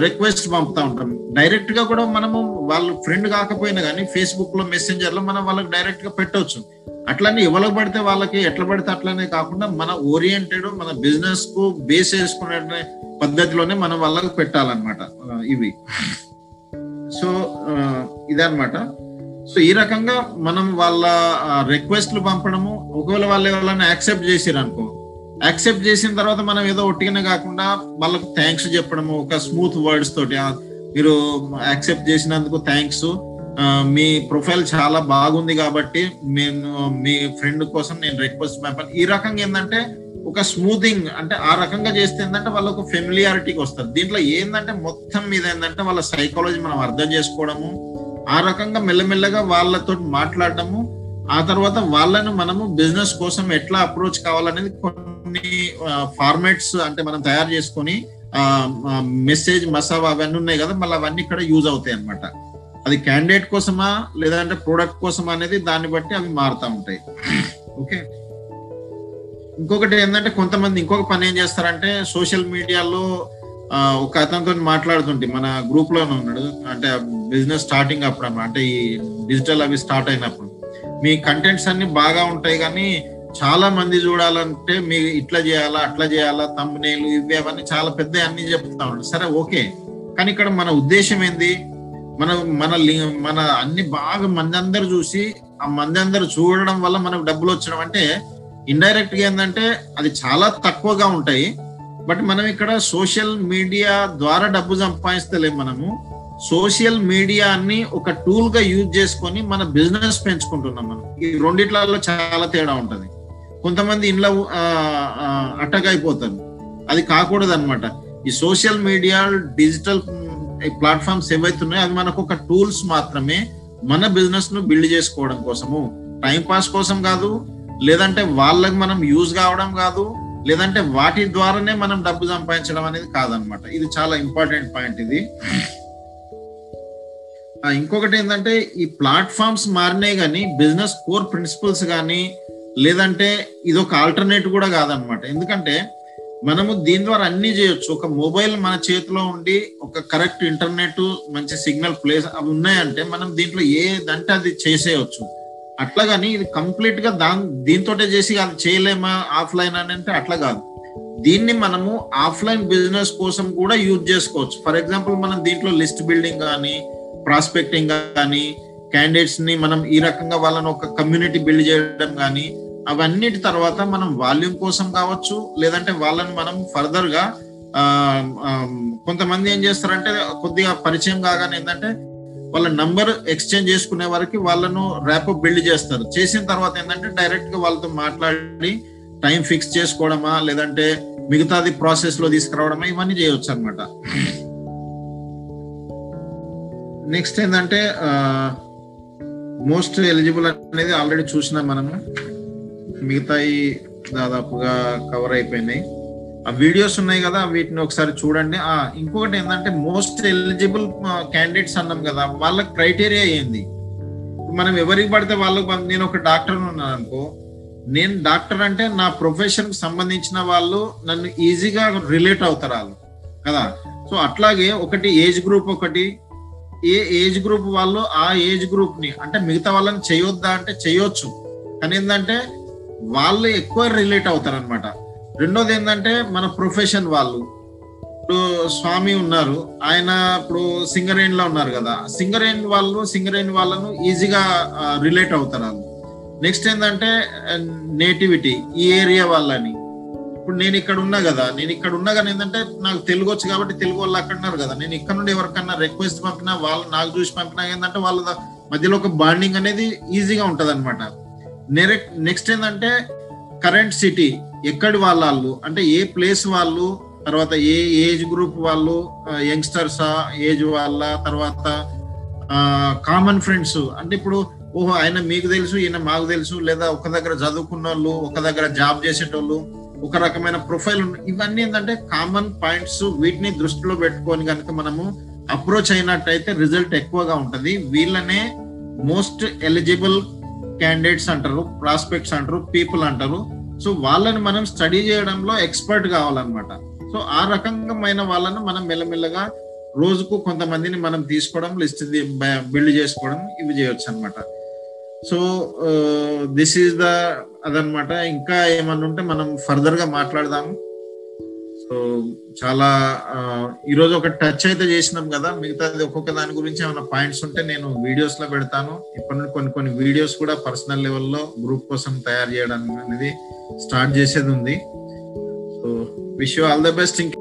రిక్వెస్ట్ పంపుతా ఉంటాం. డైరెక్ట్గా కూడా మనము వాళ్ళు ఫ్రెండ్ కాకపోయినా కానీ ఫేస్బుక్లో మెసెంజర్లో మనం వాళ్ళకి డైరెక్ట్గా పెట్టవచ్చు అట్లనే ఎవరికి పడితే వాళ్ళకి ఎట్లా పడితే అట్లనే కాకుండా మన ఓరియంటెడ్ మన బిజినెస్కు బేస్ చేసుకునే పద్ధతిలోనే మనం వాళ్ళకి పెట్టాలన్నమాట ఇవి. సో ఇదన్నమాట. సో ఈ రకంగా మనం వాళ్ళ రిక్వెస్ట్లు పంపడము ఒకవేళ వాళ్ళు ఎవరైనా యాక్సెప్ట్ చేసిరు అనుకో యాక్సెప్ట్ చేసిన తర్వాత మనం ఏదో ఒట్టిగానే కాకుండా వాళ్ళకు థ్యాంక్స్ చెప్పడము ఒక స్మూత్ వర్డ్స్ తోటి మీరు యాక్సెప్ట్ చేసినందుకు థ్యాంక్స్ మీ ప్రొఫైల్ చాలా బాగుంది కాబట్టి నేను మీ ఫ్రెండ్ కోసం నేను రిక్వెస్ట్ పంపాను ఈ రకంగా ఏంటంటే ఒక స్మూతింగ్ అంటే ఆ రకంగా చేస్తే ఏంటంటే వాళ్ళకు ఫెమిలియారిటీకి వస్తుంది. దీంట్లో ఏంటంటే మొత్తం మీద ఏంటంటే వాళ్ళ సైకాలజీ మనం అర్థం చేసుకోవడము ఆ రకంగా మెల్లమెల్లగా వాళ్ళతో మాట్లాడటము ఆ తర్వాత వాళ్ళను మనము బిజినెస్ కోసం ఎట్లా అప్రోచ్ కావాలనేది కొన్ని ఫార్మాట్స్ అంటే మనం తయారు చేసుకొని మెసేజ్ మసాబ్ అవన్నీ ఉన్నాయి కదా మళ్ళీ అవన్నీ ఇక్కడ యూజ్ అవుతాయి అన్నమాట. అది క్యాండిడేట్ కోసమా లేదంటే ప్రోడక్ట్ కోసమా అనేది దాన్ని బట్టి అవి మారుతా ఉంటాయి. ఓకే? ఇంకొకటి ఏంటంటే కొంతమంది ఇంకొక పని ఏం చేస్తారంటే సోషల్ మీడియాలో ఒక అతనితో మాట్లాడుతుంటే మన గ్రూప్లోనే ఉన్నాడు అంటే బిజినెస్ స్టార్టింగ్ అప్పుడు అన్నమాట. అంటే ఈ డిజిటల్ అవి స్టార్ట్ అయినప్పుడు. మీ కంటెంట్స్ అన్ని బాగా ఉంటాయి కానీ చాలా మంది చూడాలంటే మీ ఇట్లా చేయాలా అట్లా చేయాలా తమ్మునేలు ఇవి అవన్నీ చాలా పెద్ద అన్ని చెప్తా ఉంటాడు సరే ఓకే. కానీ ఇక్కడ మన ఉద్దేశం ఏంది? మన మన మన అన్ని బాగా మంది అందరు చూసి ఆ మంది అందరు చూడడం వల్ల మనకు డబ్బులు వచ్చడం అంటే ఇండైరెక్ట్గా ఏంటంటే అది చాలా తక్కువగా ఉంటాయి. బట్ మనం ఇక్కడ సోషల్ మీడియా ద్వారా డబ్బు సంపాదిస్తలేం మనము. సోషల్ మీడియాని ఒక టూల్గా యూజ్ చేసుకొని మన బిజినెస్ పెంచుకుంటున్నాం మనం. ఈ రెండిట్లలో చాలా తేడా ఉంటది. కొంతమంది ఇంట్లో అటాక్ అయిపోతారు అది కాకూడదు అనమాట ఈ సోషల్ మీడియా డిజిటల్ ప్లాట్ఫామ్స్ ఏవైతే ఉన్నాయో అవి మనకు ఒక టూల్స్ మాత్రమే మన బిజినెస్ను బిల్డ్ చేసుకోవడం కోసము. టైం పాస్ కోసం కాదు లేదంటే వాళ్ళకి మనం యూజ్ కావడం కాదు లేదంటే వాటి ద్వారానే మనం డబ్బు సంపాదించడం అనేది కాదనమాట ఇది చాలా ఇంపార్టెంట్ పాయింట్ ఇది. ఇంకొకటి ఏంటంటే ఈ ప్లాట్ఫామ్స్ మారినాయి కానీ బిజినెస్ కోర్ ప్రిన్సిపల్స్ కానీ లేదంటే ఇది ఒక ఆల్టర్నేట్ కూడా కాదనమాట ఎందుకంటే మనము దీని ద్వారా అన్ని చేయొచ్చు. ఒక మొబైల్ మన చేతిలో ఉండి ఒక కరెక్ట్ ఇంటర్నెట్ మంచి సిగ్నల్ ప్లేస్ అవి ఉన్నాయంటే మనం దీంట్లో ఏదంటే అది చేసేయచ్చు. అట్లా కానీ ఇది కంప్లీట్గా దాని దీంతోటే చేసి అది చేయలేమా ఆఫ్లైన్ అని అంటే అట్లా కాదు. దీన్ని మనము ఆఫ్లైన్ బిజినెస్ కోసం కూడా యూజ్ చేసుకోవచ్చు. ఫర్ ఎగ్జాంపుల్ మనం దీంట్లో లిస్ట్ బిల్డింగ్ కానీ ప్రాస్పెక్టింగ్ కానీ క్యాండిడేట్స్ని మనం ఈ రకంగా వాళ్ళని ఒక కమ్యూనిటీ బిల్డ్ చేయడం కానీ అవన్నిటి తర్వాత మనం వాల్యూమ్ కోసం కావచ్చు లేదంటే వాళ్ళని మనం ఫర్దర్గా కొంతమంది ఏం చేస్తారంటే కొద్దిగా పరిచయం కాగానే ఏంటంటే వాళ్ళ నంబర్ ఎక్స్చేంజ్ చేసుకునే వరకు వాళ్ళను ర్యాప్ బిల్డ్ చేస్తారు. చేసిన తర్వాత ఏంటంటే డైరెక్ట్గా వాళ్ళతో మాట్లాడి టైం ఫిక్స్ చేసుకోవడమా లేదంటే మిగతాది ప్రాసెస్లో తీసుకురావడమా ఇవన్నీ చేయవచ్చు అనమాట నెక్స్ట్ ఏంటంటే మోస్ట్ ఎలిజిబుల్ అనేది ఆల్రెడీ చూసినాం మనము. మిగతాయి దాదాపుగా కవర్ అయిపోయినాయి. ఆ వీడియోస్ ఉన్నాయి కదా వీటిని ఒకసారి చూడండి. ఆ ఇంకొకటి ఏంటంటే మోస్ట్ ఎలిజిబుల్ క్యాండిడేట్స్ అన్నాం కదా వాళ్ళ క్రైటీరియా ఏంది? మనం ఎవరికి పడితే వాళ్ళకి నేను ఒక డాక్టర్ ఉన్నాను అనుకో నేను డాక్టర్ అంటే నా ప్రొఫెషన్కి సంబంధించిన వాళ్ళు నన్ను ఈజీగా రిలేట్ అవుతారు వాళ్ళు కదా? సో అట్లాగే ఒకటి ఏజ్ గ్రూప్ ఒకటి ఏ ఏజ్ గ్రూప్ వాళ్ళు ఆ ఏజ్ గ్రూప్ని అంటే మిగతా వాళ్ళని చేయొద్దా అంటే చేయొచ్చు. కానీ ఏంటంటే వాళ్ళు ఎక్కువ రిలేట్ అవుతారు అనమాట రెండోది ఏంటంటే మన ప్రొఫెషన్ వాళ్ళు. ఇప్పుడు స్వామి ఉన్నారు ఆయన ఇప్పుడు సింగరేణి లో ఉన్నారు కదా. సింగరేణి వాళ్ళు సింగరేణి వాళ్ళను ఈజీగా రిలేట్ అవుతారు వాళ్ళు. నెక్స్ట్ ఏంటంటే నేటివిటీ ఈ ఏరియా వాళ్ళని. ఇప్పుడు నేను ఇక్కడ ఉన్నా కదా నేను ఇక్కడ ఉన్నా కానీ ఏంటంటే నాకు తెలుగు వచ్చు కాబట్టి తెలుగు వాళ్ళు అక్కడ ఉన్నారు కదా. నేను ఇక్కడ నుండి ఎవరికన్నా రిక్వెస్ట్ పంపినా వాళ్ళు నాకు చూసి పంపినా ఏంటంటే వాళ్ళ మధ్యలో ఒక బాండింగ్ అనేది ఈజీగా ఉంటది అనమాట నెక్స్ట్ ఏంటంటే కరెంట్ సిటీ ఎక్కడి వాళ్ళు అంటే ఏ ప్లేస్ వాళ్ళు? తర్వాత ఏ ఏజ్ గ్రూప్ వాళ్ళు? యంగ్స్టర్సా ఏజ్ వాళ్ళ? తర్వాత కామన్ ఫ్రెండ్స్ అంటే ఇప్పుడు ఓహో ఆయన మీకు తెలుసు ఈయన మాకు తెలుసు లేదా ఒక దగ్గర చదువుకున్న వాళ్ళు ఒక దగ్గర జాబ్ చేసేటోళ్ళు ఒక రకమైన ప్రొఫైల్ ఇవన్నీ ఏంటంటే కామన్ పాయింట్స్ వీటిని దృష్టిలో పెట్టుకొని కనుక మనము అప్రోచ్ అయినట్టయితే రిజల్ట్ ఎక్కువగా ఉంటుంది. వీళ్ళనే మోస్ట్ ఎలిజిబుల్ క్యాండిడేట్స్ అంటారు ప్రాస్పెక్ట్స్ అంటారు పీపుల్ అంటారు. సో వాళ్ళని మనం స్టడీ చేయడంలో ఎక్స్పర్ట్ కావాలన్నమాట. సో ఆ రకంగా వాళ్ళను మనం మెల్లమెల్లగా రోజుకు కొంతమందిని మనం తీసుకోవడం లిస్ట్ బిల్డ్ చేసుకోవడం ఇవి చేయొచ్చు అనమాట so this uh, is the అదనమాట ఇంకా ఏమన్నా ఉంటే మనం ఫర్దర్గా మాట్లాడదాము. సో చాలా ఈరోజు ఒక టచ్ అయితే చేసినాం కదా. మిగతాది ఒక్కొక్క దాని గురించి ఏమైనా పాయింట్స్ ఉంటే నేను వీడియోస్లో పెడతాను. ఇప్పటి నుండి కొన్ని కొన్ని వీడియోస్ కూడా పర్సనల్ లెవెల్లో గ్రూప్ కోసం తయారు చేయడం అనేది స్టార్ట్ చేసేది ఉంది. So wish all the best ఇంకా